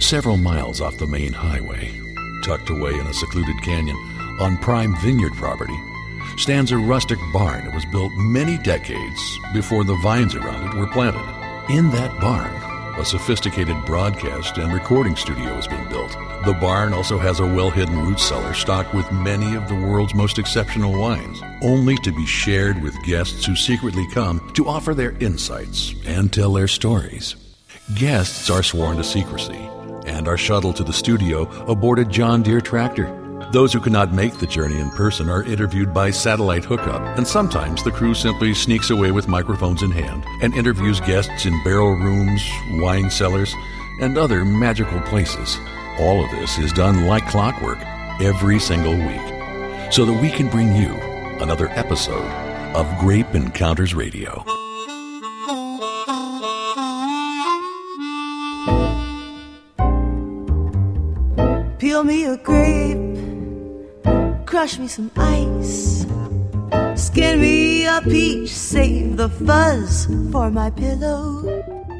Several miles off the main highway, tucked away in a secluded canyon on prime vineyard property, stands a rustic barn that was built many decades before the vines around it were planted. In that barn, a sophisticated broadcast and recording studio has been built. The barn also has a well hidden root cellar stocked with many of the world's most exceptional wines, only to be shared with guests who secretly come to offer their insights and tell their stories. Guests are sworn to secrecy and are shuttled to the studio aboard a John Deere tractor. Those who cannot make the journey in person are interviewed by satellite hookup, and sometimes the crew simply sneaks away with microphones in hand and interviews guests in barrel rooms, wine cellars, and other magical places. All of this is done like clockwork every single week so that we can bring you another episode of Grape Encounters Radio. Peel me a grape, crush me some ice, skin me a peach, save the fuzz for my pillow.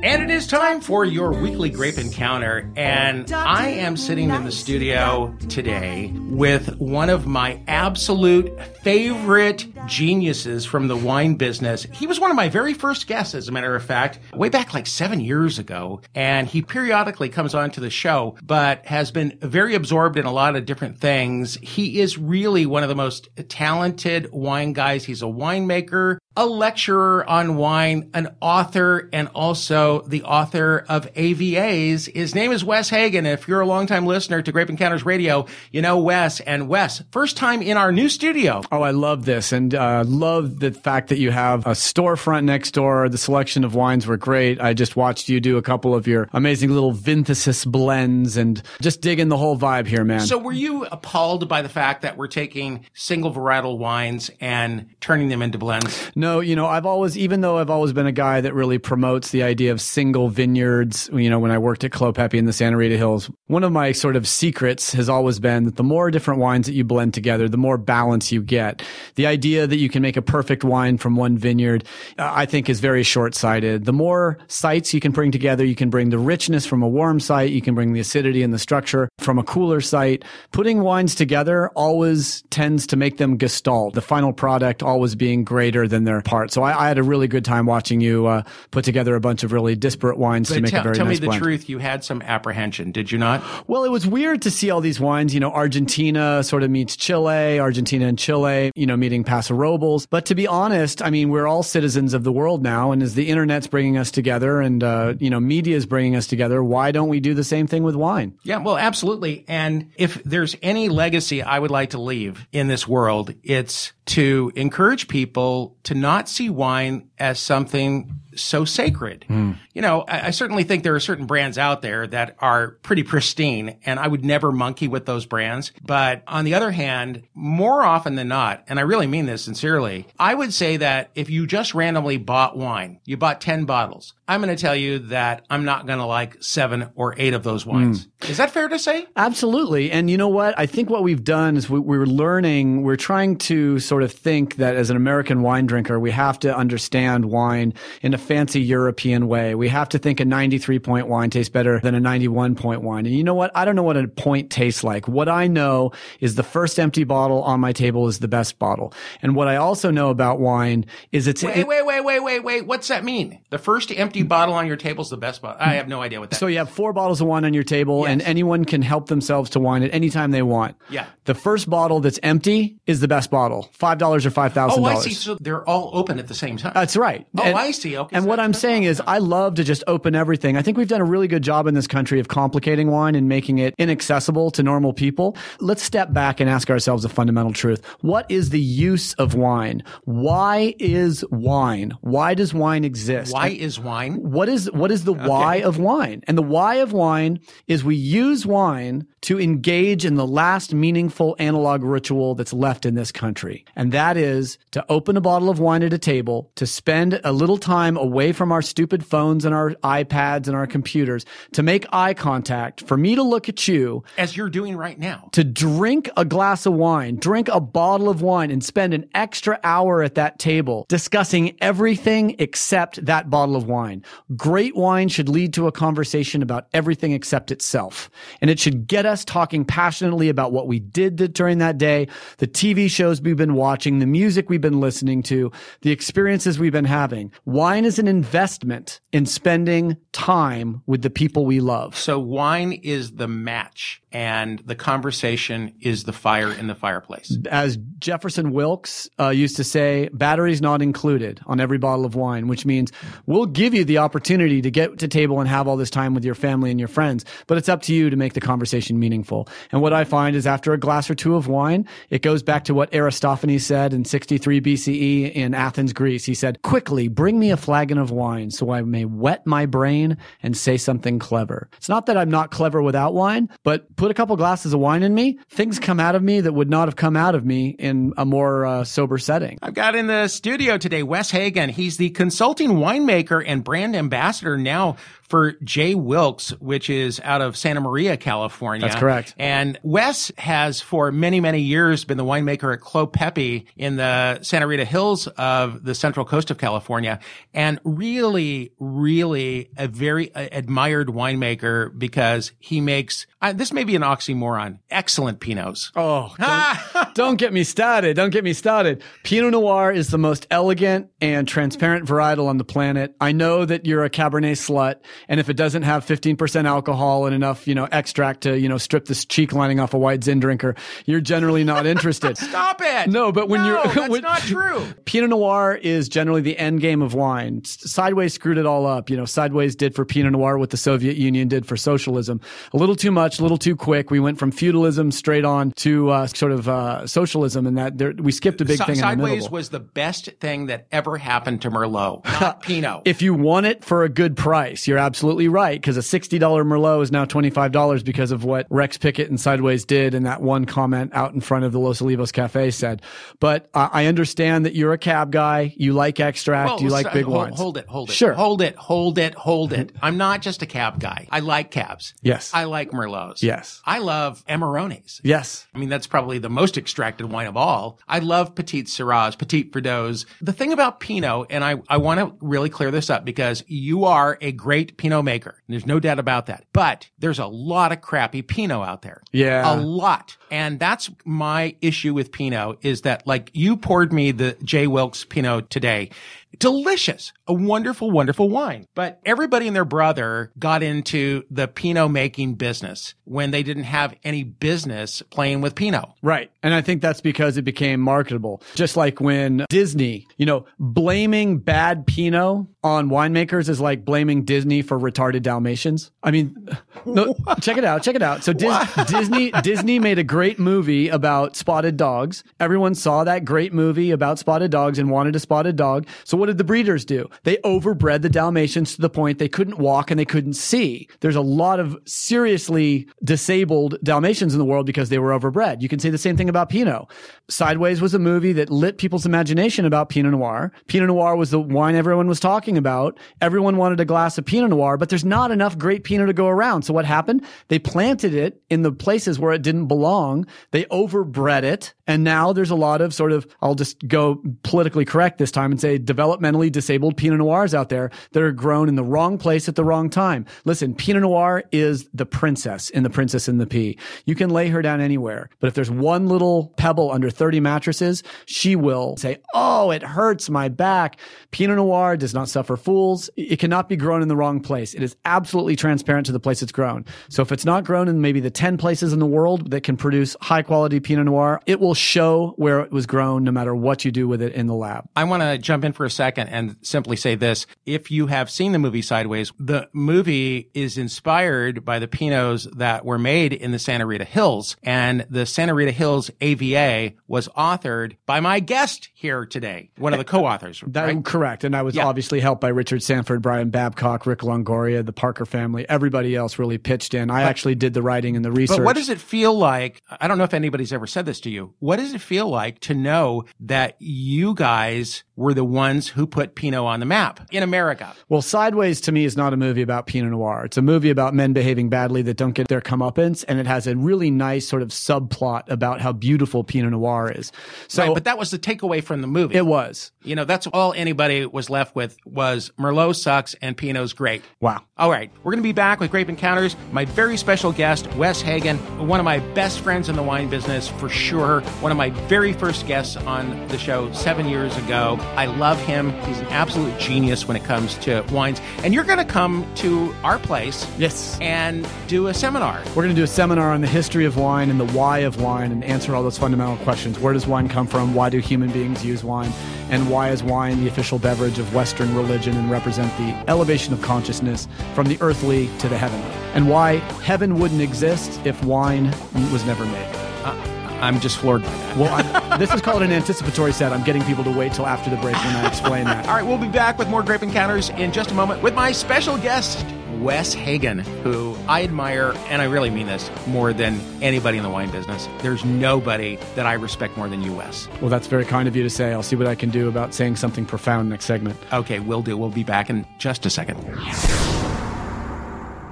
And it is time for your weekly grape encounter. And I am sitting in the studio today with one of my absolute favorite geniuses from the wine business. He was one of my very first guests, as a matter of fact, way back like seven years ago. And he periodically comes on to the show, but has been very absorbed in a lot of different things. He is really one of the most talented wine guys. He's a winemaker, a lecturer on wine, an author, and also the author of AVAs. His name is Wes Hagen. If you're a longtime listener to Grape Encounters Radio, you know Wes. And Wes, first time in our new studio. Oh, I love this and uh, love the fact that you have a storefront next door. The selection of wines were great. I just watched you do a couple of your amazing little Vinthesis blends and just digging the whole vibe here, man. So were you appalled by the fact that we're taking single varietal wines and turning them into blends? No, you know, I've always, even though I've always been a guy that really promotes the idea of single vineyards, you know, when I worked at Clos Pepe in the Santa Rita Hills, one of my sort of secrets has always been that the more different wines that you blend together, the more balance you get. The idea that you can make a perfect wine from one vineyard, uh, I think is very short sighted. The more sites you can bring together, you can bring the richness from a warm site, you can bring the acidity and the structure from a cooler site. Putting wines together always tends to make them gestalt, the final product always being greater than their part. So I, I had a really good time watching you uh, put together a bunch of really disparate wines But to make tell, a very tell nice me the blend. truth. You had some apprehension, did you not? Well, it was weird to see all these wines, you know, Argentina sort of meets Chile, Argentina and Chile, you know, meeting Paso Robles. But to be honest, I mean, we're all citizens of the world now. And as the internet's bringing us together and, uh, you know, media is bringing us together, why don't we do the same thing with wine? Yeah, well, absolutely. And if there's any legacy I would like to leave in this world, it's to encourage people to not see wine as something so sacred. Hmm. You know, I, I certainly think there are certain brands out there that are pretty pristine and I would never monkey with those brands. But on the other hand, more often than not, and I really mean this sincerely, I would say that if you just randomly bought wine, you bought 10 bottles, I'm going to tell you that I'm not going to like seven or eight of those wines. Hmm. Is that fair to say? Absolutely. And you know what? I think what we've done is we, we're learning, we're trying to sort of think that as an American wine drinker, we have to understand wine in a fancy European way. We have to think a 93 point wine tastes better than a 91 point wine. And you know what? I don't know what a point tastes like. What I know is the first empty bottle on my table is the best bottle. And what I also know about wine is it's, Wait, it- wait, wait, wait, wait, wait. What's that mean? The first empty bottle on your table is the best bottle. I have no idea what that So you have four bottles of wine on your table, and anyone can help themselves to wine at any time they want. Yeah. The first bottle that's empty is the best bottle. Five dollars or five thousand Oh, I see. So they're all open at the same time. That's right. Oh, And- I see. Okay, And so what I'm saying is, I love to just open everything. I think we've done a really good job in this country of complicating wine and making it inaccessible to normal people. Let's step back and ask ourselves a fundamental truth. What is the use of wine? Why is wine? Why does wine exist? Why And- is wine? what is what is the why of wine? And the why of wine is we use wine to engage in the last meaningful analog ritual that's left in this country. And that is to open a bottle of wine at a table, to spend a little time away from our stupid phones and our iPads and our computers, to make eye contact, for me to look at you, As you're doing right now. to drink a glass of wine, drink a bottle of wine, and spend an extra hour at that table discussing everything except that bottle of wine. wine. Great wine should lead to a conversation about everything except itself. And it should get us talking passionately about what we did during that day, the TV shows we've been watching, the music we've been listening to, the experiences we've been having. Wine is an investment in spending time with the people we love. So wine is the match and the conversation is the fire in the fireplace. As Jefferson Wilkes uh, used to say, batteries not included on every bottle of wine, which means we'll give you the opportunity to get to table and have all this time with your family and your friends, but it's up to you to make the conversation meaningful. And what I find is after a glass or two of wine, it goes back to what Aristophanes said in 63 BCE in Athens, Greece. He said, quickly bring me a flagon of wine so I may wet my brain and say something clever. It's not that I'm not clever without wine, but put a couple glasses of wine in me, things come out of me that would not have come out of me in a more uh, sober setting. I've got in the studio today Wes Hagen. He's the consulting winemaker and brand ambassador now for J. Wilkes, which is out of Santa Maria, California. That's correct. And Wes has for many, many years been the winemaker at Clos Pepe in the Santa Rita Hills of the central coast of California and really, really a very uh, admired winemaker because he makes, uh, this may be an oxymoron, excellent Pinots. Oh, don't, don't get me started. Don't get me started. Pinot Noir is the most elegant and transparent varietal on the planet. I know that you're a Cabernet slut and if it doesn't have 15% alcohol and enough, you know, extract to, you know, strip this cheek lining off a white Zin drinker, you're generally not interested. Stop it. No, but when no, you're, that's when, not true. Pinot Noir is generally the end game of wine. Sideways screwed it all up. You know, Sideways did for Pinot Noir what the Soviet Union did for socialism. A little too much, a little too quick. We went from feudalism straight on to uh, sort of uh, socialism, and that there, we skipped a big S- thing. Sideways in the was the best thing that ever happened to Merlot, not Pinot. If you want it for a good price, you're absolutely right because a $60 Merlot is now $25 because of what Rex Pickett and Sideways did and that one comment out in front of the Los Olivos Cafe said. But uh, I understand that you're a cab guy. You like extract. Well, you like so- big hold, wines. Hold it, hold it. Sure. Hold it, hold it, hold it. I'm not just a cab guy. I like cabs. Yes. I like Merlots. Yes. I love Amarones. Yes. I mean, that's probably the most extracted wine of all. I love Petite Sirahs, Petit Verdot. The thing about Pinot, and I, I want to really clear this up because you are a great Pinot maker. There's no doubt about that. But there's a lot of crappy Pinot out there. Yeah. A lot. And that's my issue with Pinot is that like you poured me the J. Wilkes Pinot today. Delicious. A wonderful, wonderful wine. But everybody and their brother got into the Pinot making business when they didn't have any business playing with Pinot. Right. And I think that's because it became marketable. Just like when Disney, you know, blaming bad Pinot on winemakers is like blaming Disney for retarded Dalmatians. I mean, no, check it out. Check it out. So Dis- Disney, Disney made a great movie about spotted dogs. Everyone saw that great movie about spotted dogs and wanted a spotted dog. So what did the breeders do? They overbred the Dalmatians to the point they couldn't walk and they couldn't see. There's a lot of seriously disabled Dalmatians in the world because they were overbred. You can say the same thing about Pinot. Sideways was a movie that lit people's imagination about Pinot Noir. Pinot Noir was the wine everyone was talking about. Everyone wanted a glass of Pinot Noir, but there's not enough great Pinot to go around. So what happened? They planted it in the places where it didn't belong. They overbred it. And now there's a lot of sort of, I'll just go politically correct this time and say developmentally disabled Pinot Noirs out there that are grown in the wrong place at the wrong time. Listen, Pinot Noir is the princess in The Princess and the Pea. You can lay her down anywhere, but if there's one little pebble under 30 mattresses, she will say, Oh, it hurts my back. Pinot Noir does not suffer fools. It cannot be grown in the wrong place. It is absolutely transparent to the place it's grown. So if it's not grown in maybe the 10 places in the world that can produce high quality Pinot Noir, it will show where it was grown no matter what you do with it in the lab. I want to jump in for a second and simply say this. If you have seen the movie Sideways, the movie is inspired by the Pinots that were made in the Santa Rita Hills. And the Santa Rita Hills AVA was authored by my guest here today, one of the co-authors. That, right? Correct. And I was Yeah. obviously helped by Richard Sanford, Brian Babcock, Rick Longoria, the Parker family. Everybody else really really pitched in. I actually did the writing and the research. But what does it feel like? I don't know if anybody's ever said this to you. What does it feel like to know that you guys were the ones who put Pinot on the map in America? Well, Sideways to me is not a movie about Pinot Noir. It's a movie about men behaving badly that don't get their comeuppance, and it has a really nice sort of subplot about how beautiful Pinot Noir is. So, right, but that was the takeaway from the movie. it was. You know, that's all anybody was left with was Merlot sucks and Pinot's great. Wow. All right, we're going to be back with Grape Encounters. My very special guest, Wes Hagen, one of my best friends in the wine business for sure. One of my very first guests on the show seven years ago. I love him. He's an absolute genius when it comes to wines. And you're going to come to our place Yes. and do a seminar. We're going to do a seminar on the history of wine and the why of wine and answer all those fundamental questions. Where does wine come from? Why do human beings use wine? And why is wine the official beverage of Western religion and represent the elevation of consciousness from the earthly to the heavenly? And why heaven wouldn't exist if wine was never made. Uh, I'm just floored by that. Well, I'm, this is called an anticipatory set. I'm getting people to wait till after the break when I explain that. All right, we'll be back with more Grape Encounters in just a moment with my special guest, Wes Hagen, who I admire, and I really mean this, more than anybody in the wine business. There's nobody that I respect more than you, Wes. Well, that's very kind of you to say. I'll see what I can do about saying something profound next segment. Okay, we'll do. We'll be back in just a second.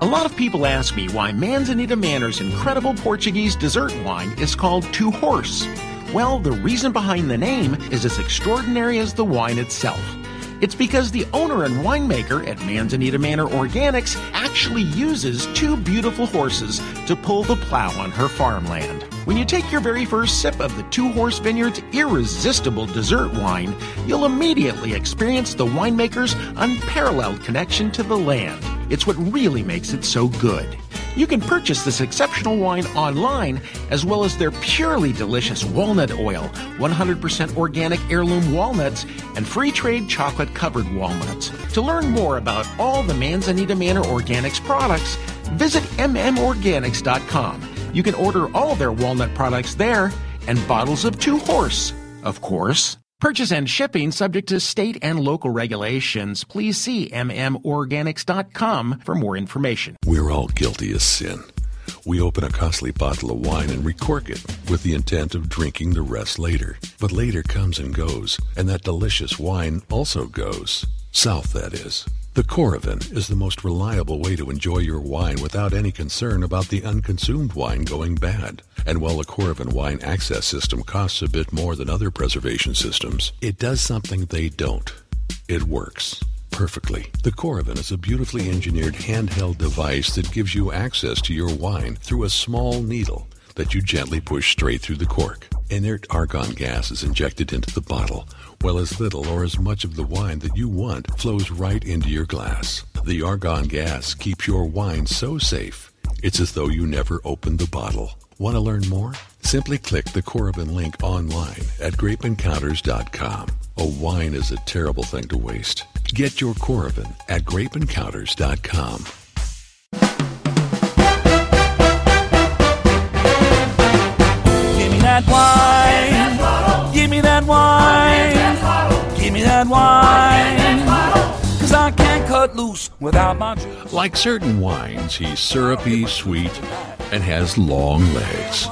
A lot of people ask me why Manzanita Manor's incredible Portuguese dessert wine is called Two Horse. Well, the reason behind the name is as extraordinary as the wine itself. It's because the owner and winemaker at Manzanita Manor Organics actually uses two beautiful horses to pull the plow on her farmland. When you take your very first sip of the Two Horse Vineyard's irresistible dessert wine, you'll immediately experience the winemaker's unparalleled connection to the land. It's what really makes it so good. You can purchase this exceptional wine online as well as their purely delicious walnut oil, 100% organic heirloom walnuts, and free trade chocolate covered walnuts. To learn more about all the Manzanita Manor Organics products, visit mmorganics.com. You can order all their walnut products there and bottles of Two Horse, of course. Purchase and shipping subject to state and local regulations. Please see mmorganics.com for more information. We're all guilty of sin. We open a costly bottle of wine and recork it with the intent of drinking the rest later. But later comes and goes, and that delicious wine also goes. South, that is. The Coravin is the most reliable way to enjoy your wine without any concern about the unconsumed wine going bad. And while the Coravin wine access system costs a bit more than other preservation systems, it does something they don't. It works perfectly. The Coravin is a beautifully engineered handheld device that gives you access to your wine through a small needle that you gently push straight through the cork. Inert argon gas is injected into the bottle, while as little or as much of the wine that you want flows right into your glass. The argon gas keeps your wine so safe, it's as though you never opened the bottle. Want to learn more? Simply click the Coravin link online at grapeencounters.com. A wine is a terrible thing to waste. Get your Coravin at grapeencounters.com. that wine. Give me that wine. Give me that wine. Cause I can't cut loose without my juice. Like certain wines, he's syrupy, sweet, and has long legs.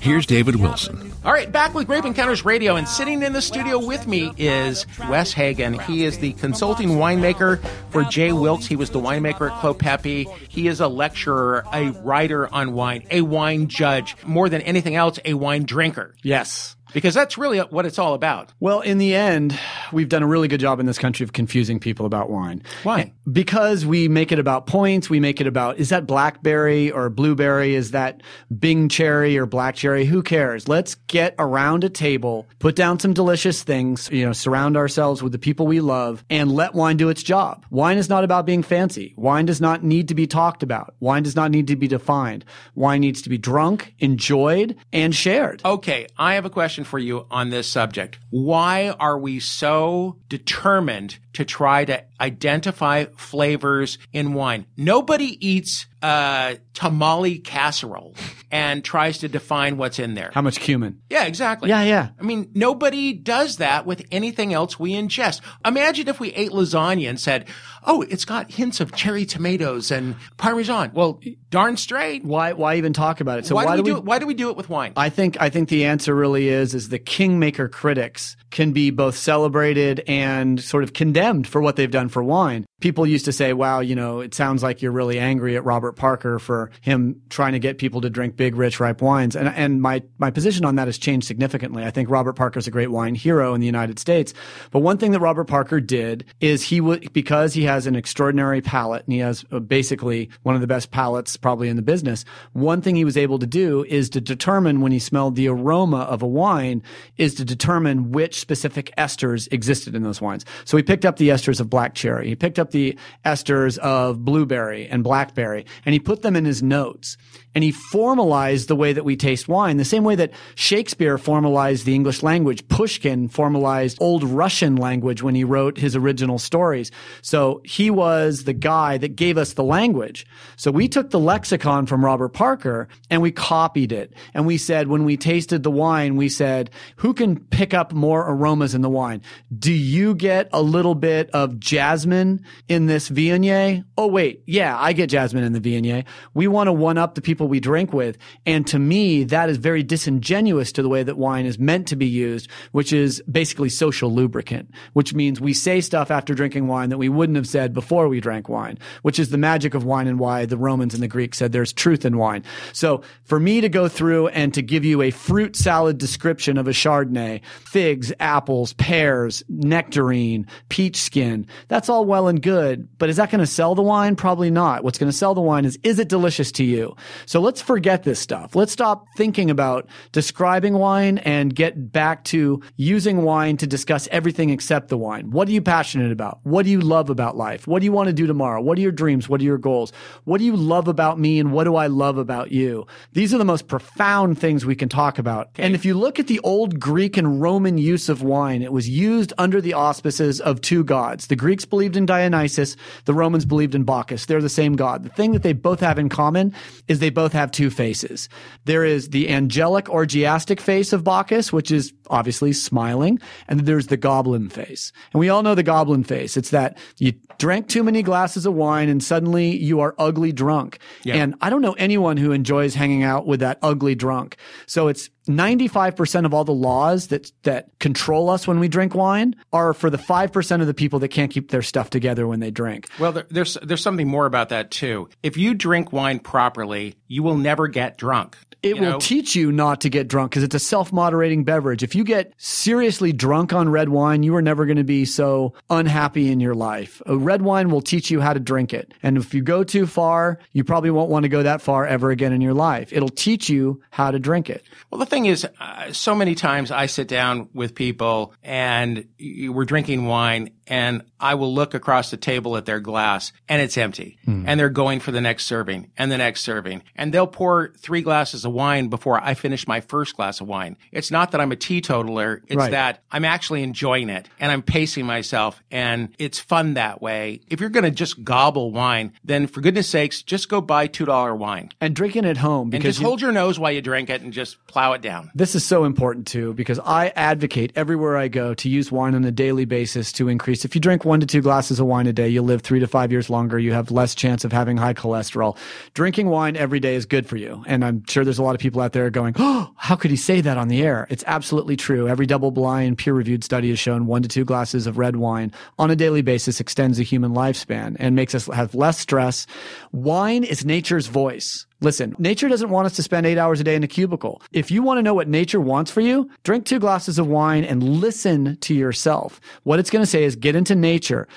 Here's David Wilson. All right, back with Grape Encounters Radio, and sitting in the studio with me is Wes Hagen. He is the consulting winemaker for J. Wilkes. He was the winemaker at Clos Pepe. He is a lecturer, a writer on wine, a wine judge, more than anything else, a wine drinker. Yes. Because that's really what it's all about. Well, in the end, we've done a really good job in this country of confusing people about wine. Why? Because we make it about points. We make it about, is that blackberry or blueberry? Is that Bing cherry or black cherry? Who cares? Let's get around a table, put down some delicious things, you know, surround ourselves with the people we love and let wine do its job. Wine is not about being fancy. Wine does not need to be talked about. Wine does not need to be defined. Wine needs to be drunk, enjoyed, and shared. Okay, I have a question for you on this subject. Why are we so determined to try to identify flavors in wine? Nobody eats uh, tamale casserole and tries to define what's in there. How much cumin? Yeah, exactly. Yeah, yeah. I mean, nobody does that with anything else we ingest. Imagine if we ate lasagna and said, oh, it's got hints of cherry tomatoes and parmesan. Well, darn straight. Why why even talk about it? So why, why do we do it? Why do we do it with wine? I think I think the answer really is is the kingmaker critics can be both celebrated and sort of condemned for what they've done for wine. People used to say, "Wow, you know, it sounds like you're really angry at Robert Parker for him trying to get people to drink big, rich, ripe wines." And and my my position on that has changed significantly. I think Robert Parker is a great wine hero in the United States. But one thing that Robert Parker did is he would because he has an extraordinary palate and he has uh, basically one of the best palates probably in the business. One thing he was able to do is to determine when he smelled the aroma of a wine is to determine which specific esters existed in those wines. So he picked up the esters of black cherry. He picked up the esters of blueberry and blackberry. And he put them in his notes and he formalized the way that we taste wine the same way that Shakespeare formalized the English language. Pushkin formalized old Russian language when he wrote his original stories. So he was the guy that gave us the language. So we took the lexicon from Robert Parker and we copied it. And we said, when we tasted the wine, we said, who can pick up more aromas in the wine? Do you get a little bit of jasmine in this Viognier? Oh, wait. Yeah, I get jasmine in the Viognier. We want to one up the people we drink with. And to me, that is very disingenuous to the way that wine is meant to be used, which is basically social lubricant, which means we say stuff after drinking wine that we wouldn't have said before we drank wine, which is the magic of wine and why the Romans and the Greeks said there's truth in wine. So for me to go through and to give you a fruit salad description of a Chardonnay, figs, apples, pears, nectarine, peach skin, that's all well and good. But is that going to sell the wine? Probably not. What's going to sell the wine is, is it delicious to you? So let's forget this stuff. Let's stop thinking about describing wine and get back to using wine to discuss everything except the wine. What are you passionate about? What do you love about life? What do you want to do tomorrow? What are your dreams? What are your goals? What do you love about me and what do I love about you? These are the most profound things we can talk about. Okay. And if you look at the old Greek and Roman use of wine, it was used under the auspices of two gods. The Greeks believed in Dionysus. The Romans believed in Bacchus. They're the same god. The thing that they both have in common is they both have two faces. There is the angelic orgiastic face of Bacchus, which is obviously smiling, and there's the goblin face. And we all know the goblin face. It's that you drank too many glasses of wine and suddenly you are ugly drunk. Yeah. And I don't know anyone who enjoys hanging out with that ugly drunk. So it's 95% of all the laws that, that control us when we drink wine are for the 5% of the people that can't keep their stuff together when they drink. Well, there, there's, there's something more about that too. If you drink wine properly, you will never get drunk. It you will know? teach you not to get drunk because it's a self-moderating beverage. If you get seriously drunk on red wine, you are never going to be so unhappy in your life. A red wine will teach you how to drink it. And if you go too far, you probably won't want to go that far ever again in your life. It'll teach you how to drink it. Well, the thing is, uh, so many times I sit down with people and we're drinking wine and I will look across the table at their glass and it's empty mm. and they're going for the next serving and the next serving and they'll pour three glasses of wine before I finish my first glass of wine. It's not that I'm a teetotaler. It's right. that I'm actually enjoying it and I'm pacing myself and it's fun that way. If you're going to just gobble wine, then for goodness sakes, just go buy $2 wine and drink it at home and just you, hold your nose while you drink it and just plow it down. This is so important too because I advocate everywhere I go to use wine on a daily basis to increase. If you drink one to two glasses of wine a day, you'll live three to five years longer. You have less chance of having high cholesterol. Drinking wine every day is good for you. And I'm sure there's a lot of people out there going, Oh, how could he say that on the air? It's absolutely true. Every double blind peer reviewed study has shown one to two glasses of red wine on a daily basis extends the human lifespan and makes us have less stress. Wine is nature's voice. Listen, nature doesn't want us to spend eight hours a day in a cubicle. If you want to know what nature wants for you, drink two glasses of wine and listen to yourself. What it's going to say is get into nature,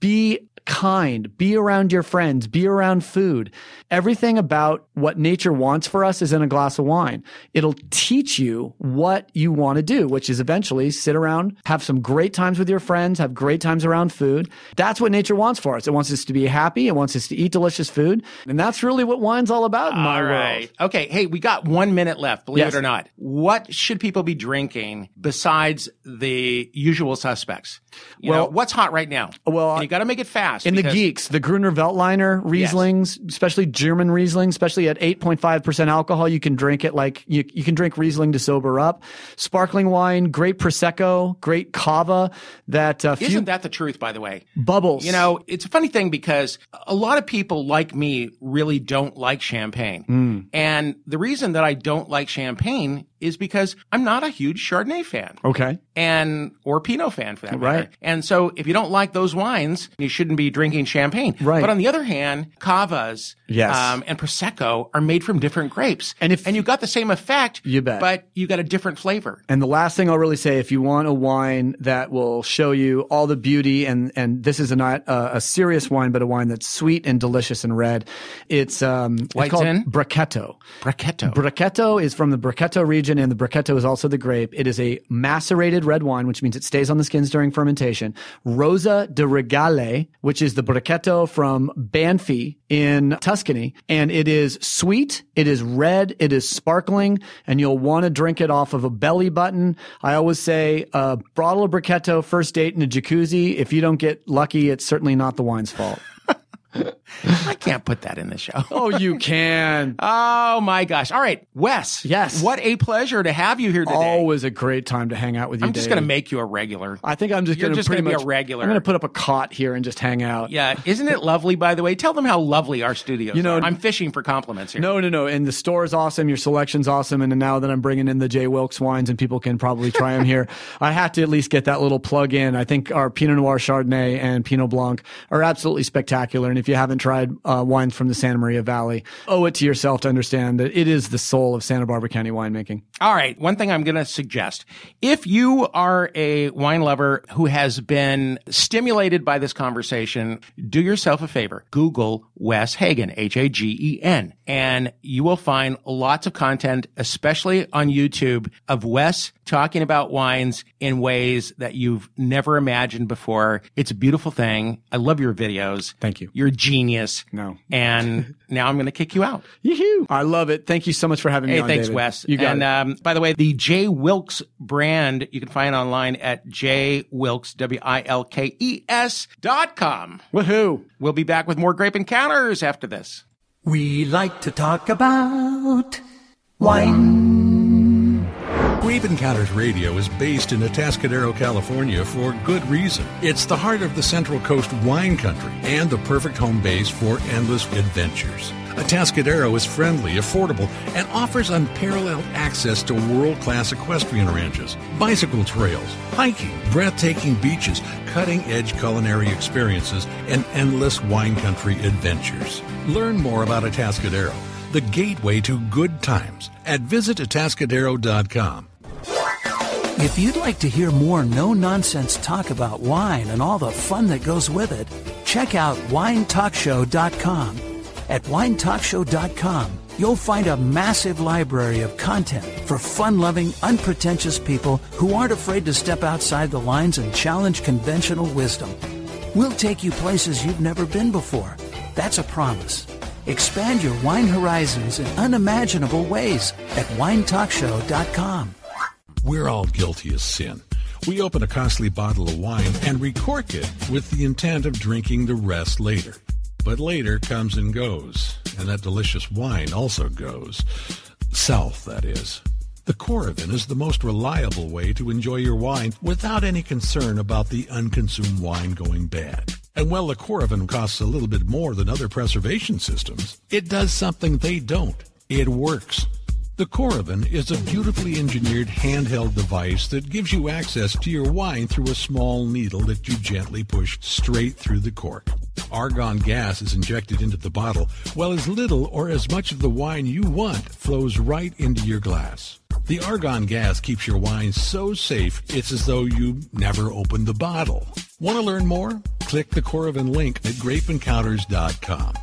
be kind, be around your friends, be around food. Everything about what nature wants for us is in a glass of wine. It'll teach you what you want to do, which is eventually sit around, have some great times with your friends, have great times around food. That's what nature wants for us. It wants us to be happy. It wants us to eat delicious food. And that's really what wine's all about in all my right. world. Okay. Hey, we got one minute left, believe yes. it or not. What should people be drinking besides the usual suspects? You well, know, what's hot right now? Well, and you got to make it fast past. In the geeks, the Gruner Veltliner Rieslings, especially German Riesling, especially at 8.5% alcohol, you can drink it like you, you can drink Riesling to sober up. Sparkling wine, great Prosecco, great Cava that uh, few Isn't that the truth, by the way? bubbles. You know, it's a funny thing because a lot of people like me really don't like champagne. Hmm. And the reason that I don't like champagne is because I'm not a huge Chardonnay fan. Okay. And or Pinot fan for that matter. Right. And so if you don't like those wines, you shouldn't be drinking champagne. Right. But on the other hand, cavas Yes. um, and prosecco are made from different grapes. And if- and you got the same effect, You bet. but you got a different flavor. And the last thing I'll really say, if you want a wine that will show you all the beauty, and and this is a not uh, a serious wine, but a wine that's sweet and delicious and red, it's um it's White called tin? Brachetto. Brachetto. Brachetto is from the Brachetto region, and the Brachetto is also the grape. It is a macerated red wine, which means it stays on the skins during fermentation. Rosa de Regale, which is the Brachetto from Banfi in Tuscany, and it is sweet, it is red, it is sparkling, and you'll want to drink it off of a belly button. I always say a bottle of Brachetto, first date in a jacuzzi. If you don't get lucky, it's certainly not the wine's fault. I can't put that in the show. oh, you can. Oh my gosh. All right, Wes. Yes. What a pleasure to have you here today. Always a great time to hang out with you. I'm just going to make you a regular. I think I'm just You're going to pretty gonna be a regular. I'm going to put up a cot here and just hang out. Yeah, isn't it lovely by the way? Tell them how lovely our studios You know- are. I'm fishing for compliments here. No, no, no. And the store is awesome. Your selection's awesome. And now that I'm bringing in the J. Wilkes wines and people can probably try them here, I have to at least get that little plug in. I think our Pinot Noir Chardonnay and Pinot Blanc are absolutely spectacular. And if you haven't tried uh, wines from the Santa Maria Valley, owe it to yourself to understand that it is the soul of Santa Barbara County winemaking. All right, one thing I'm going to suggest. If you are a wine lover who has been stimulated by this conversation, do yourself a favor. Google Wes Hagen, H-A-G-E-N, and you will find lots of content, especially on YouTube, of Wes talking about wines in ways that you've never imagined before. It's a beautiful thing. I love your videos. Thank you. You're a genius. No. And now I'm going to kick you out. Yoo-hoo. I love it. Thank you so much for having me Hey, on, thanks, David. Wes. You got and it. Um, by the way, the J Wilkes brand you can find online at jwilkes, W-I-L-K-E-S E dot com. Woohoo. We'll be back with more grape encounters after this. We like to talk about wine. Grape Encounters Radio is based in Atascadero, California for good reason. It's the heart of the Central Coast wine country and the perfect home base for endless adventures. Atascadero is friendly, affordable, and offers unparalleled access to world class equestrian ranches, bicycle trails, hiking, breathtaking beaches, cutting edge culinary experiences, and endless wine country adventures. Learn more about Atascadero, the gateway to good times, at visitatascadero.com. If you'd like to hear more no nonsense talk about wine and all the fun that goes with it, check out winetalkshow.com. At winetalkshow.com, you'll find a massive library of content for fun loving, unpretentious people who aren't afraid to step outside the lines and challenge conventional wisdom. We'll take you places you've never been before. That's a promise. Expand your wine horizons in unimaginable ways at winetalkshow.com. We're all guilty of sin. We open a costly bottle of wine and recork it with the intent of drinking the rest later. But later comes and goes, and that delicious wine also goes. South, that is. The Coravin is the most reliable way to enjoy your wine without any concern about the unconsumed wine going bad. And while the Coravin costs a little bit more than other preservation systems, it does something they don't. It works. The Coravin is a beautifully engineered handheld device that gives you access to your wine through a small needle that you gently push straight through the cork. Argon gas is injected into the bottle, while as little or as much of the wine you want flows right into your glass. The argon gas keeps your wine so safe it's as though you never opened the bottle. Want to learn more? Click the Coravin link at grapeencounters.com.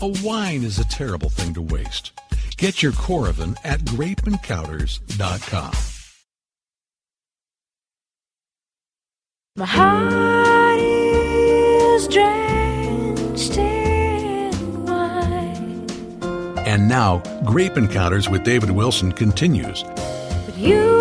A wine is a terrible thing to waste. Get your Coravin at grapeencounters.com. My heart is drenched in wine, And now, Grape Encounters with David Wilson continues. but you'll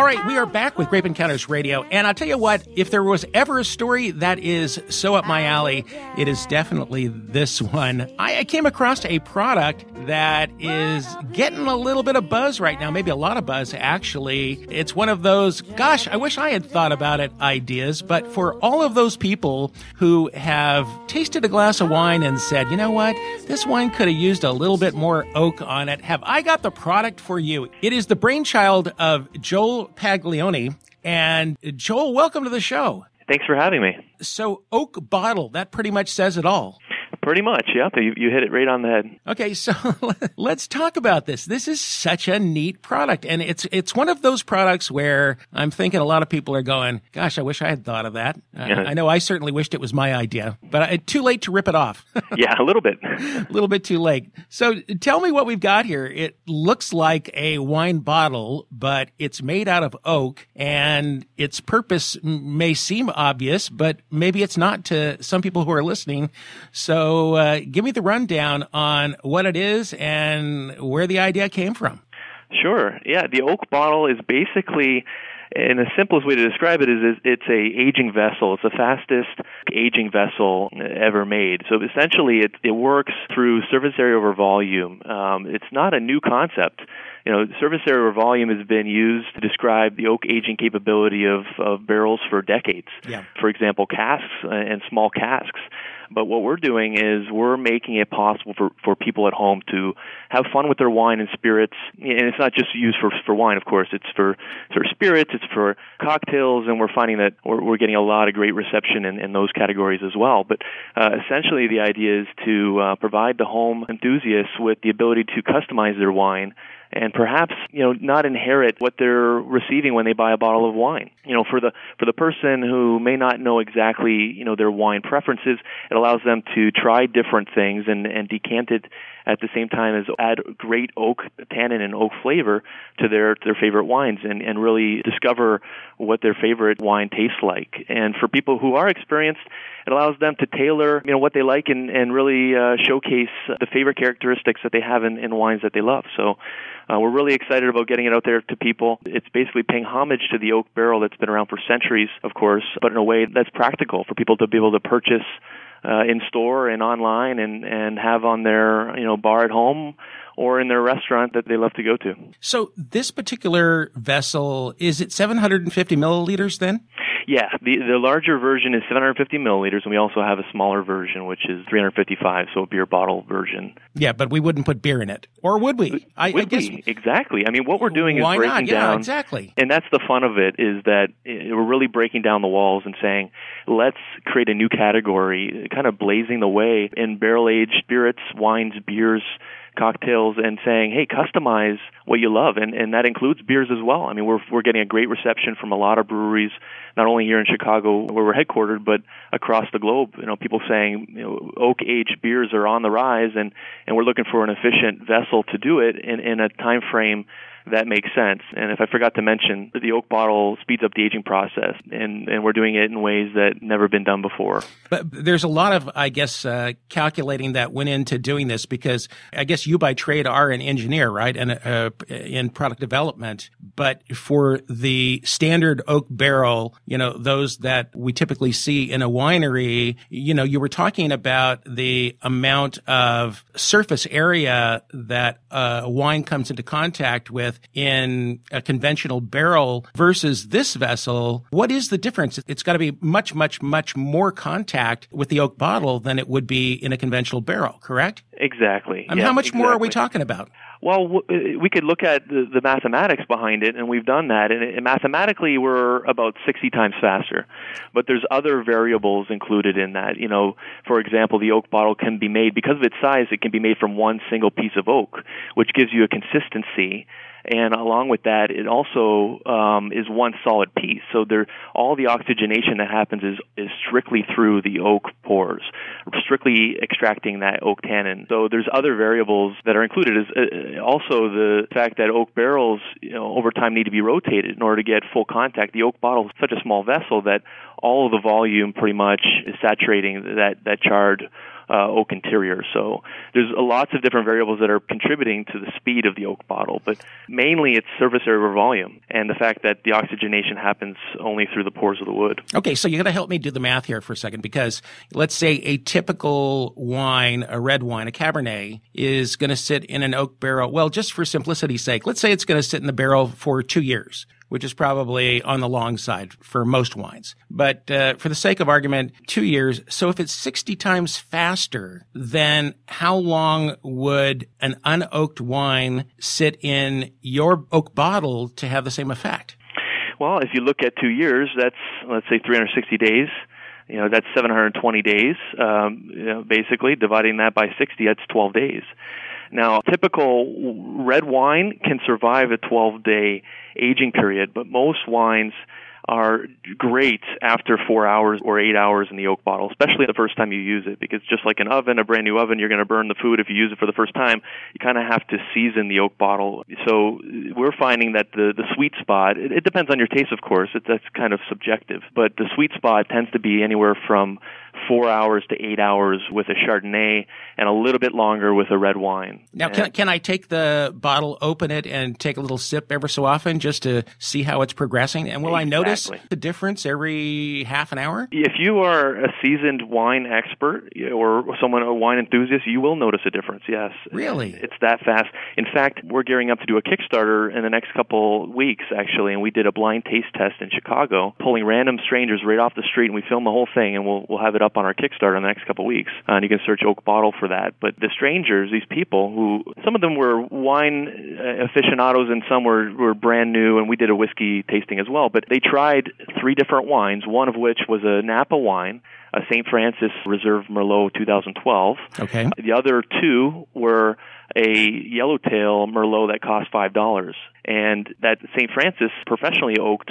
All right, we are back with Grape Encounters Radio. And I'll tell you what, if there was ever a story that is so up my alley, it is definitely this one. I, I came across a product that is getting a little bit of buzz right now, maybe a lot of buzz, actually. It's one of those, gosh, I wish I had thought about it ideas, but for all of those people who have tasted a glass of wine and said, you know what, this wine could have used a little bit more oak on it, have I got the product for you? It is the brainchild of Joel Paglione. And uh, Joel, welcome to the show. Thanks for having me. So, oak bottle, that pretty much says it all. Pretty much, yeah. You, you hit it right on the head. Okay, so let's talk about this. This is such a neat product, and it's it's one of those products where I'm thinking a lot of people are going, "Gosh, I wish I had thought of that." Uh, Yeah. I know I certainly wished it was my idea, but I, too late to rip it off. yeah, a little bit. a little bit too late. So tell me what we've got here. It looks like a wine bottle, but it's made out of oak and its purpose m- may seem obvious, but maybe it's not to some people who are listening. So uh, give me the rundown on what it is and where the idea came from. Sure. Yeah, the oak bottle is basically and the simplest way to describe it is, is it's a aging vessel. It's the fastest aging vessel ever made. So essentially, it, it works through surface area over volume. Um, it's not a new concept. You know, surface area over volume has been used to describe the oak aging capability of, of barrels for decades. Yeah. For example, casks and small casks. But what we're doing is we're making it possible for, for people at home to have fun with their wine and spirits. And it's not just used for, for wine, of course. It's for, for spirits, it's for cocktails, and we're finding that we're, we're getting a lot of great reception in, in those categories as well. But uh, essentially, the idea is to uh, provide the home enthusiasts with the ability to customize their wine and perhaps you know not inherit what they're receiving when they buy a bottle of wine. You know for the for the person who may not know exactly you know their wine preferences it allows them to try different things and and decant it at the same time as add great oak tannin and oak flavor to their their favorite wines and and really discover what their favorite wine tastes like. And for people who are experienced it allows them to tailor you know what they like and and really uh, showcase the favorite characteristics that they have in, in wines that they love so uh, we're really excited about getting it out there to people. It's basically paying homage to the oak barrel that's been around for centuries, of course, but in a way that's practical for people to be able to purchase uh, in store and online and and have on their you know bar at home or in their restaurant that they love to go to. So this particular vessel is it 750 milliliters then? Yeah, the the larger version is 750 milliliters, and we also have a smaller version which is 355, so a beer bottle version. Yeah, but we wouldn't put beer in it, or would we? Uh, I, Would I guess we? exactly. I mean, what we're doing is Why breaking not? Yeah, down exactly. and that's the fun of it is that we're really breaking down the walls and saying let's create a new category kind of blazing the way in barrel aged spirits wines beers cocktails and saying hey customize what you love and and that includes beers as well. I mean we're we're getting a great reception from a lot of breweries not only here in chicago where we're headquartered but across the globe. You know people saying you know oak aged beers are on the rise and and we're looking for an efficient vessel to do it in in a time frame that makes sense. And if I forgot to mention, the oak bottle speeds up the aging process, and, and we're doing it in ways that never been done before. But there's a lot of, I guess, uh, calculating that went into doing this because I guess you by trade are an engineer, right? And uh, in product development. But for the standard oak barrel, you know, those that we typically see in a winery, you know, you were talking about the amount of surface area that uh, wine comes into contact with in a conventional barrel versus this vessel. What is the difference? It's got to be much, much, much more contact with the oak bottle than it would be in a conventional barrel, correct? Exactly. I mean, Yeah, how much more are we talking about? Well, w- we could look at the, the mathematics behind it, and we've done that. And, and mathematically, we're about 60 times faster. But there's other variables included in that. You know, for example, the oak bottle can be made because of its size. It can be made from one single piece of oak, which gives you a consistency. And along with that, it also um, is one solid piece. So there, all the oxygenation that happens is is strictly through the oak pores, strictly extracting that oak tannin. So there's other variables that are included. Is uh, also the fact that oak barrels, you know, over time need to be rotated in order to get full contact. The oak bottle is such a small vessel that all of the volume pretty much is saturating that that charred uh, oak interior. So there's lots of different variables that are contributing to the speed of the oak bottle, but mainly it's surface area volume and the fact that the oxygenation happens only through the pores of the wood. Okay, so you're going to help me do the math here for a second because let's say a typical wine, a red wine, a Cabernet, is going to sit in an oak barrel. Well, just for simplicity's sake, let's say it's going to sit in the barrel for two years which is probably on the long side for most wines. But uh, for the sake of argument, two years. So if it's 60 times faster, then how long would an unoaked wine sit in your oak bottle to have the same effect? Well, if you look at two years, that's let's say 360 days. You know, that's 720 days. Um, you know, basically, dividing that by 60, that's 12 days. Now, typical red wine can survive a 12 day aging period, but most wines are great after four hours or eight hours in the oak bottle, especially the first time you use it, because just like an oven, a brand new oven, you're going to burn the food if you use it for the first time. You kind of have to season the oak bottle. So we're finding that the the sweet spot. It, it depends on your taste, of course. It, that's kind of subjective, but the sweet spot tends to be anywhere from four hours to eight hours with a Chardonnay and a little bit longer with a red wine. Now, can, can I take the bottle, open it, and take a little sip ever so often just to see how it's progressing? And will exactly. I notice the difference every half an hour? If you are a seasoned wine expert or someone, a wine enthusiast, you will notice a difference, yes. Really? It's that fast. In fact, we're gearing up to do a Kickstarter in the next couple weeks, actually, and we did a blind taste test in Chicago, pulling random strangers right off the street, and we filmed the whole thing, and we'll, we'll have it up on our Kickstarter in the next couple of weeks. Uh, and you can search Oak Bottle for that. But the strangers, these people who, some of them were wine uh, aficionados and some were, were brand new, and we did a whiskey tasting as well. But they tried three different wines, one of which was a Napa wine a St. Francis Reserve Merlot 2012. Okay. The other two were a yellowtail Merlot that cost five dollars, and that St. Francis professionally oaked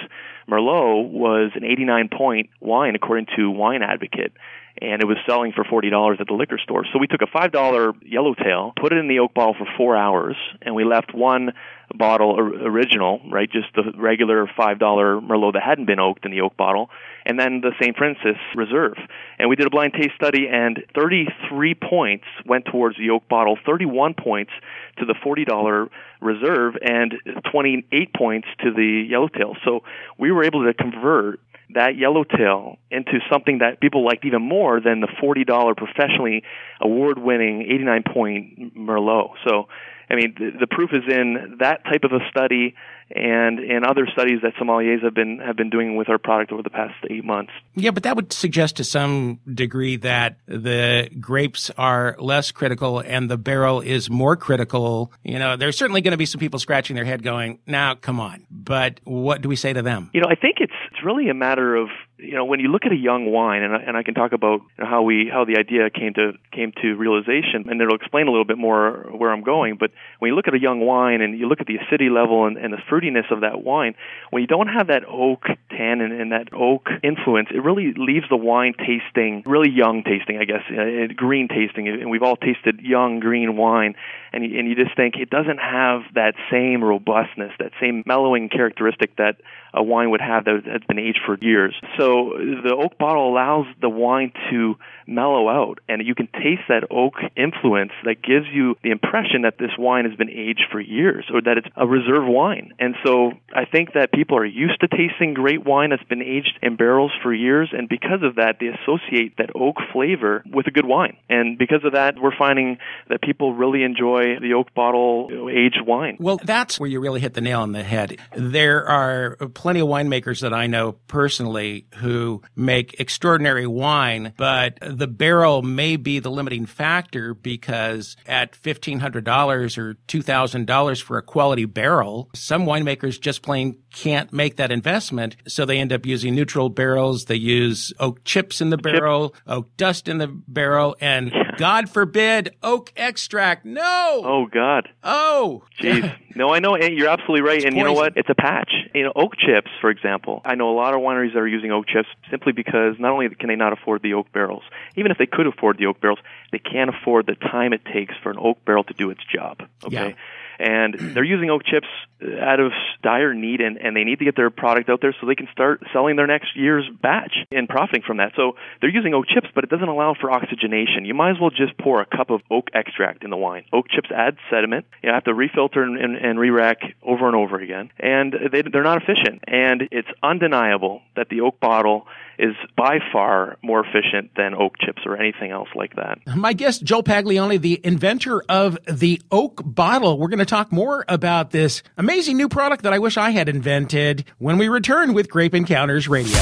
Merlot was an 89 point wine according to Wine Advocate and it was selling for forty dollars at the liquor store. So we took a five dollar yellowtail, put it in the oak bottle for four hours, and we left one bottle original, right, just the regular five dollar Merlot that hadn't been oaked in the oak bottle, and then the St. Francis Reserve. And we did a blind taste study, and 33 points went towards the oak bottle, 31 points to the $40 Reserve, and 28 points to the Yellowtail. So we were able to convert that yellowtail into something that people liked even more than the $40 professionally award winning 89 point Merlot. So I mean, the, the proof is in that type of a study and in other studies that sommeliers have been have been doing with our product over the past eight months. Yeah, but that would suggest to some degree that the grapes are less critical and the barrel is more critical. You know, there's certainly going to be some people scratching their head going, "Now, come on." But what do we say to them? You know, I think it's it's really a matter of you know when you look at a young wine, and I, and I can talk about how we how the idea came to came to realization, and it'll explain a little bit more where I'm going. But when you look at a young wine and you look at the acidity level and, and the fruitiness of that wine, when you don't have that oak tannin and that oak influence, it really leaves the wine tasting really young tasting, I guess, uh, green tasting. And we've all tasted young green wine, and you, and you just think it doesn't have that same robustness, that same mellowing characteristic that a wine would have that has been aged for years. So the oak bottle allows the wine to mellow out, and you can taste that oak influence that gives you the impression that this wine has been aged for years or that it's a reserve wine. And so I think that people are used to tasting great wine that's been aged in barrels for years, and because of that, they associate that oak flavor with a good wine. And because of that, we're finding that people really enjoy the oak bottle aged wine. Well, that's where you really hit the nail on the head. There are plenty of winemakers that I know personally who make extraordinary wine, but the barrel may be the limiting factor because at $1,500 or $2,000 for a quality barrel, some winemakers just plain can't make that investment. So they end up using neutral barrels. They use oak chips in the barrel, oak dust in the barrel, and God forbid, oak extract. No! Oh, God. Oh! Jeez. no, I know. You're absolutely right. It's and you know what? It's a patch. You know, oak chips, for example. I know a lot of wineries that are using oak chips simply because not only can they not afford the oak barrels, even if they could afford the oak barrels, they can't afford the time it takes for an oak barrel to do its job. Okay? Yeah. And they're using oak chips out of dire need, and, and they need to get their product out there so they can start selling their next year's batch and profiting from that. So they're using oak chips, but it doesn't allow for oxygenation. You might as well just pour a cup of oak extract in the wine. Oak chips add sediment. You have to refilter and, and, and re-rack over and over again, and they, they're not efficient. And it's undeniable that the oak bottle is by far more efficient than oak chips or anything else like that. My guest, Joel Paglione, the inventor of the oak bottle. We're going to talk more about this amazing new product that I wish I had invented when we return with Grape Encounters Radio.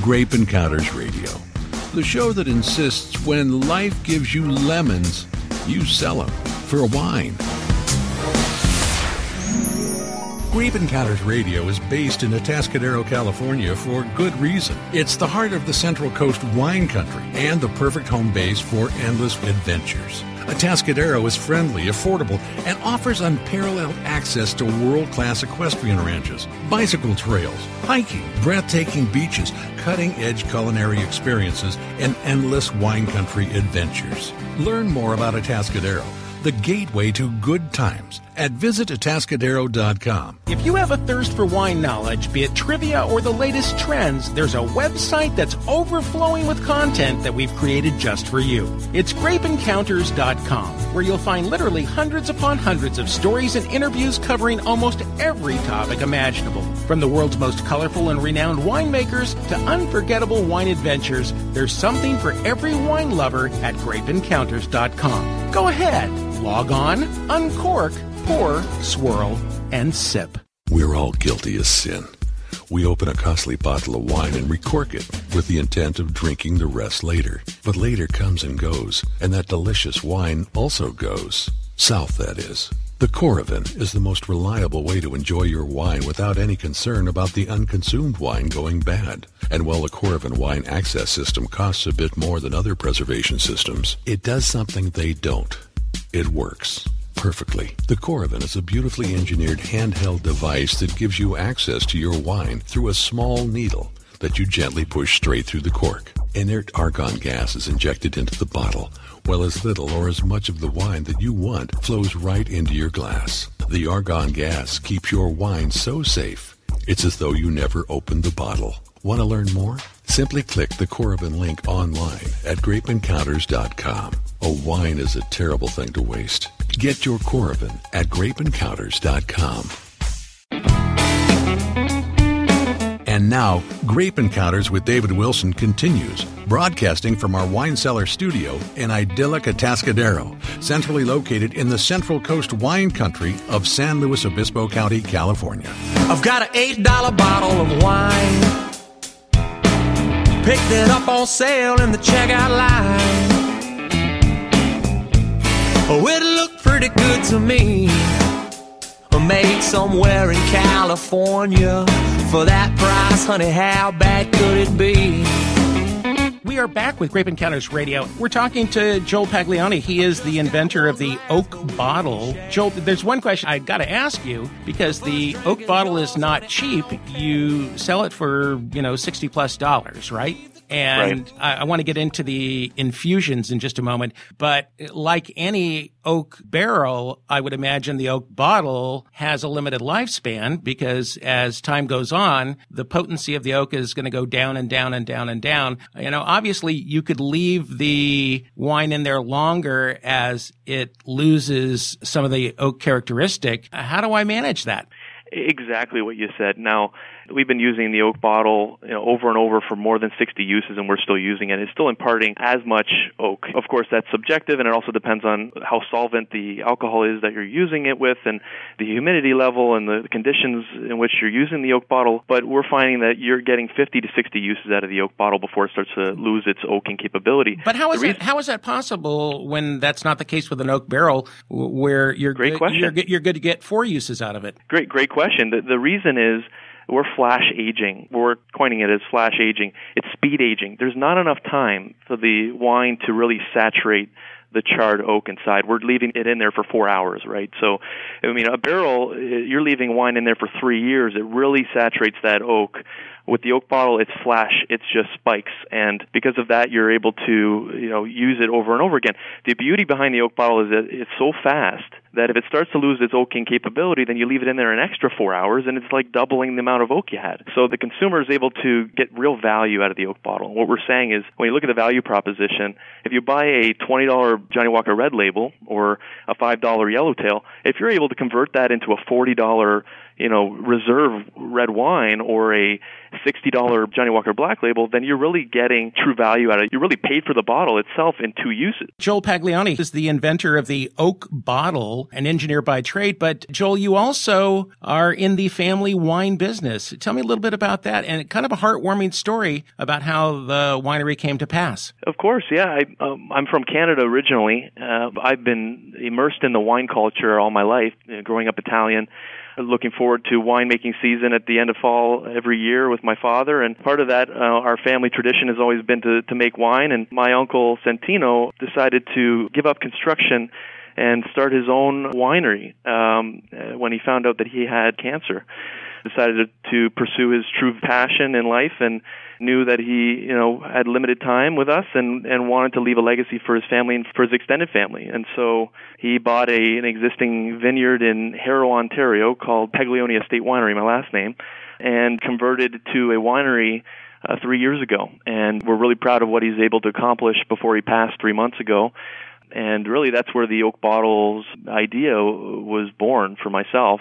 Grape Encounters Radio, the show that insists when life gives you lemons, you sell them for wine. Grape Encounters Radio is based in Atascadero, California for good reason. It's the heart of the Central Coast wine country and the perfect home base for endless adventures. Atascadero is friendly, affordable, and offers unparalleled access to world class equestrian ranches, bicycle trails, hiking, breathtaking beaches, cutting edge culinary experiences, and endless wine country adventures. Learn more about Atascadero, the gateway to good times at visitatascadero.com. If you have a thirst for wine knowledge, be it trivia or the latest trends, there's a website that's overflowing with content that we've created just for you. It's grapeencounters.com, where you'll find literally hundreds upon hundreds of stories and interviews covering almost every topic imaginable. From the world's most colorful and renowned winemakers to unforgettable wine adventures, there's something for every wine lover at grapeencounters.com. Go ahead, log on, uncork, pour, swirl, and sip. We're all guilty of sin. We open a costly bottle of wine and recork it with the intent of drinking the rest later. But later comes and goes, and that delicious wine also goes. South, that is. The Coravin is the most reliable way to enjoy your wine without any concern about the unconsumed wine going bad. And while the Coravin wine access system costs a bit more than other preservation systems, it does something they don't. It works perfectly. The Coravin is a beautifully engineered handheld device that gives you access to your wine through a small needle that you gently push straight through the cork. Inert argon gas is injected into the bottle, while as little or as much of the wine that you want flows right into your glass. The argon gas keeps your wine so safe, it's as though you never opened the bottle. Want to learn more? Simply click the Coravin link online at grapeencounters.com. A wine is a terrible thing to waste. Get your Coravin at grapeencounters.com. And now, Grape Encounters with David Wilson continues, broadcasting from our wine cellar studio in idyllic Atascadero, centrally located in the Central Coast wine country of San Luis Obispo County, California. I've got an eight dollar bottle of wine. Picked it up on sale in the checkout line. Oh, it looked pretty good to me. Made somewhere in California. For that price, honey, how bad could it be? We are back with Grape Encounters Radio. We're talking to Joel Paglione. He is the inventor of the oak bottle. Joel, there's one question I got to ask you because the oak bottle is not cheap. You sell it for, you know, 60 plus dollars, right? And Right. I, I want to get into the infusions in just a moment. But like any oak barrel, I would imagine the oak bottle has a limited lifespan because as time goes on, the potency of the oak is going to go down and down and down and down. You know, obviously you could leave the wine in there longer as it loses some of the oak characteristic. How do I manage that? Exactly what you said. Now, we've been using the oak bottle you know, over and over for more than 60 uses, and we're still using it. It's still imparting as much oak. Of course, that's subjective, and it also depends on how solvent the alcohol is that you're using it with, and the humidity level, and the conditions in which you're using the oak bottle. But we're finding that you're getting 50 to 60 uses out of the oak bottle before it starts to lose its oaking capability. But how is The that, how is that possible when that's not the case with an oak barrel, where you're Great good, question. You're, good- you're good to get four uses out of it? Great, great question. The, the reason is we're flash aging. We're coining it as flash aging. It's speed aging. There's not enough time for the wine to really saturate the charred oak inside. We're leaving it in there for four hours, right? So, I mean, a barrel, uh, you're leaving wine in there for three years. It really saturates that oak With the oak bottle, it's flash, it's just spikes, and because of that, you're able to you know use it over and over again. The beauty behind the oak bottle is that it's so fast that if it starts to lose its oaking capability, then you leave it in there an extra four hours, and it's like doubling the amount of oak you had. So the consumer is able to get real value out of the oak bottle. And what we're saying is, when you look at the value proposition, if you buy a $20 Johnnie Walker Red Label or a $5 Yellowtail, if you're able to convert that into a $40 you know, reserve red wine or a $60 Johnnie Walker Black Label, then you're really getting true value out of it. You really paid for the bottle itself in two uses. Joel Paglione is the inventor of the oak bottle, an engineer by trade. But Joel, you also are in the family wine business. Tell me a little bit about that and kind of a heartwarming story about how the winery came to pass. Of course, yeah. I, um, I'm from Canada originally. Uh, I've been immersed in the wine culture all my life, know, growing up Italian looking forward to winemaking season at the end of fall every year with my father. And part of that, uh, our family tradition has always been to, to make wine. And my uncle Santino decided to give up construction and start his own winery um, when he found out that he had cancer. Decided to pursue his true passion in life and knew that he, you know, had limited time with us and and wanted to leave a legacy for his family and for his extended family. And so he bought a an existing vineyard in Harrow, Ontario called Paglione Estate Winery, my last name, and converted to a winery uh, three years ago. And we're really proud of what he's able to accomplish before he passed three months ago. And really, that's where the oak bottles idea was born for myself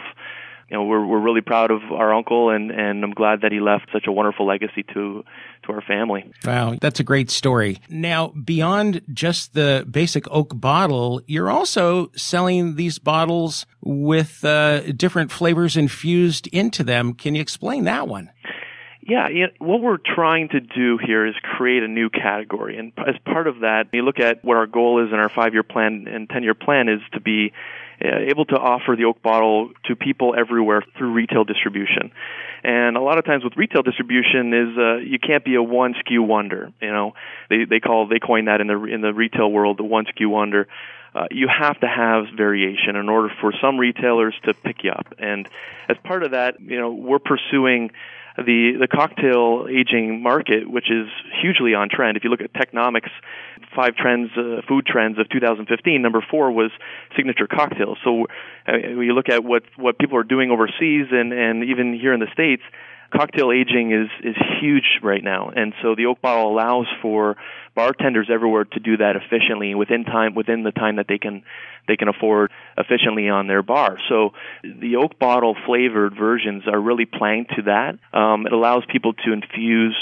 you know we're we're really proud of our uncle and and I'm glad that he left such a wonderful legacy to to our family. Wow, that's a great story. Now, beyond just the basic oak bottle, you're also selling these bottles with uh, different flavors infused into them. Can you explain that one? Yeah, you know, what we're trying to do here is create a new category. And as part of that, you look at what our goal is in our five year plan and 10 year plan is to be able to offer the oak bottle to people everywhere through retail distribution. And a lot of times with retail distribution is uh, you can't be a one SKU wonder. You know, they they call they coin that in the in the retail world the one SKU wonder. Uh, you have to have variation in order for some retailers to pick you up. And as part of that, you know, we're pursuing the the cocktail aging market, which is hugely on trend. If you look at Technomic's five trends, uh, food trends of 2015, number four was signature cocktails. So uh, when you look at what what people are doing overseas and and even here in the states, cocktail aging is is huge right now, and so the oak bottle allows for bartenders everywhere to do that efficiently within time within the time that they can they can afford efficiently on their bar. So the oak bottle flavored versions are really playing to that. Um, it allows people to infuse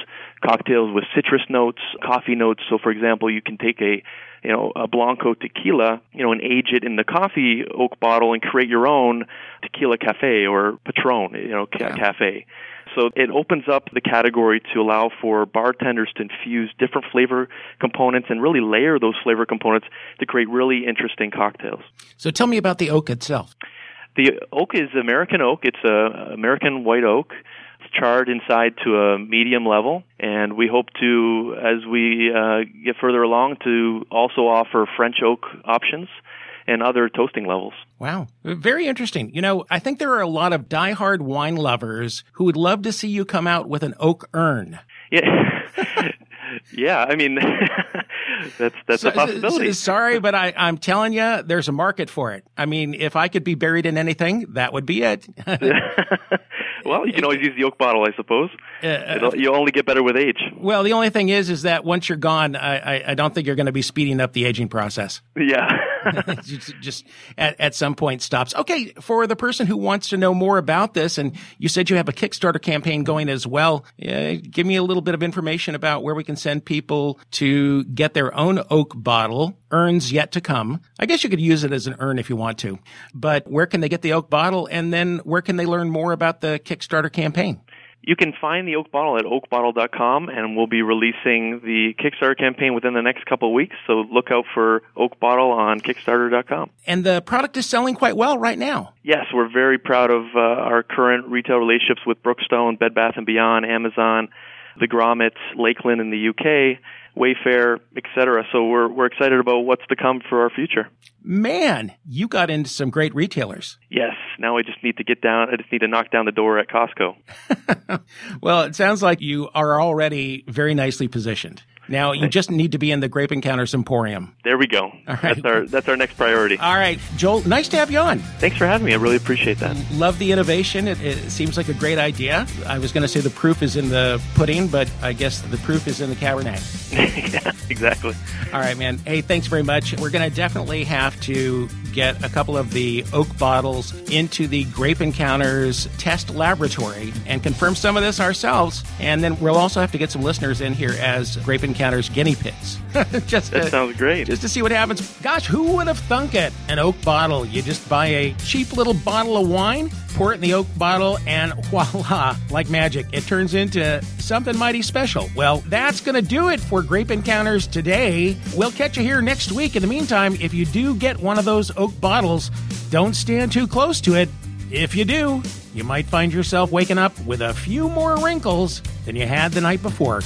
cocktails with citrus notes, coffee notes. So for example, you can take a you know, a Blanco tequila, you know, and age it in the coffee oak bottle and create your own tequila cafe or Patron, you know, ca- yeah. cafe. So it opens up the category to allow for bartenders to infuse different flavor components and really layer those flavor components to create really interesting cocktails. So tell me about the oak itself. The oak is American oak. It's a American white oak. It's charred inside to a medium level, and we hope to, as we uh, get further along, to also offer French oak options and other toasting levels. Wow. Very interesting. You know, I think there are a lot of diehard wine lovers who would love to see you come out with an oak urn. Yeah. yeah, I mean, that's that's so, a possibility. Sorry, but I, I'm telling you, there's a market for it. I mean, if I could be buried in anything, that would be it. well, you can always use the oak bottle, I suppose. Uh, you only get better with age. Well, the only thing is, is that once you're gone, I, I, I don't think you're going to be speeding up the aging process. Yeah. just at, at some point stops. Okay, for the person who wants to know more about this, and you said you have a Kickstarter campaign going as well. Uh, give me a little bit of information about where we can send people to get their own oak bottle. Urns yet to come. I guess you could use it as an urn if you want to, but where can they get the oak bottle, and then where can they learn more about the Kickstarter campaign? You can find the Oak Bottle at oakbottle.com, and we'll be releasing the Kickstarter campaign within the next couple of weeks. So look out for Oak Bottle on Kickstarter.com. And the product is selling quite well right now. Yes, we're very proud of uh, our current retail relationships with Brookstone, Bed Bath and Beyond, Amazon. the grommets, Lakeland in the UK, Wayfair, etc. So we're we're excited about what's to come for our future. Man, you got into some great retailers. Yes. Now I just need to get down. I just need to knock down the door at Costco. well, it sounds like you are already very nicely positioned. Now you just need to be in the Grape Encounters Emporium. There we go. All right. That's our that's our next priority. All right, Joel, nice to have you on. Thanks for having me. I really appreciate that. Love the innovation. It, it seems like a great idea. I was going to say the proof is in the pudding, but I guess the proof is in the Cabernet. yeah, exactly. All right, man. Hey, thanks very much. We're going to definitely have to get a couple of the oak bottles into the Grape Encounters test laboratory and confirm some of this ourselves. And then we'll also have to get some listeners in here as Grape Encounters guinea pigs. just That to, sounds great. just to see what happens. Gosh, who would have thunk it? An oak bottle. You just buy a cheap little bottle of wine, pour it in the oak bottle, and voila, like magic, it turns into something mighty special. Well, that's going to do it for Grape Encounters today. We'll catch you here next week. In the meantime, if you do get one of those oak bottles, don't stand too close to it. If you do, you might find yourself waking up with a few more wrinkles than you had the night before.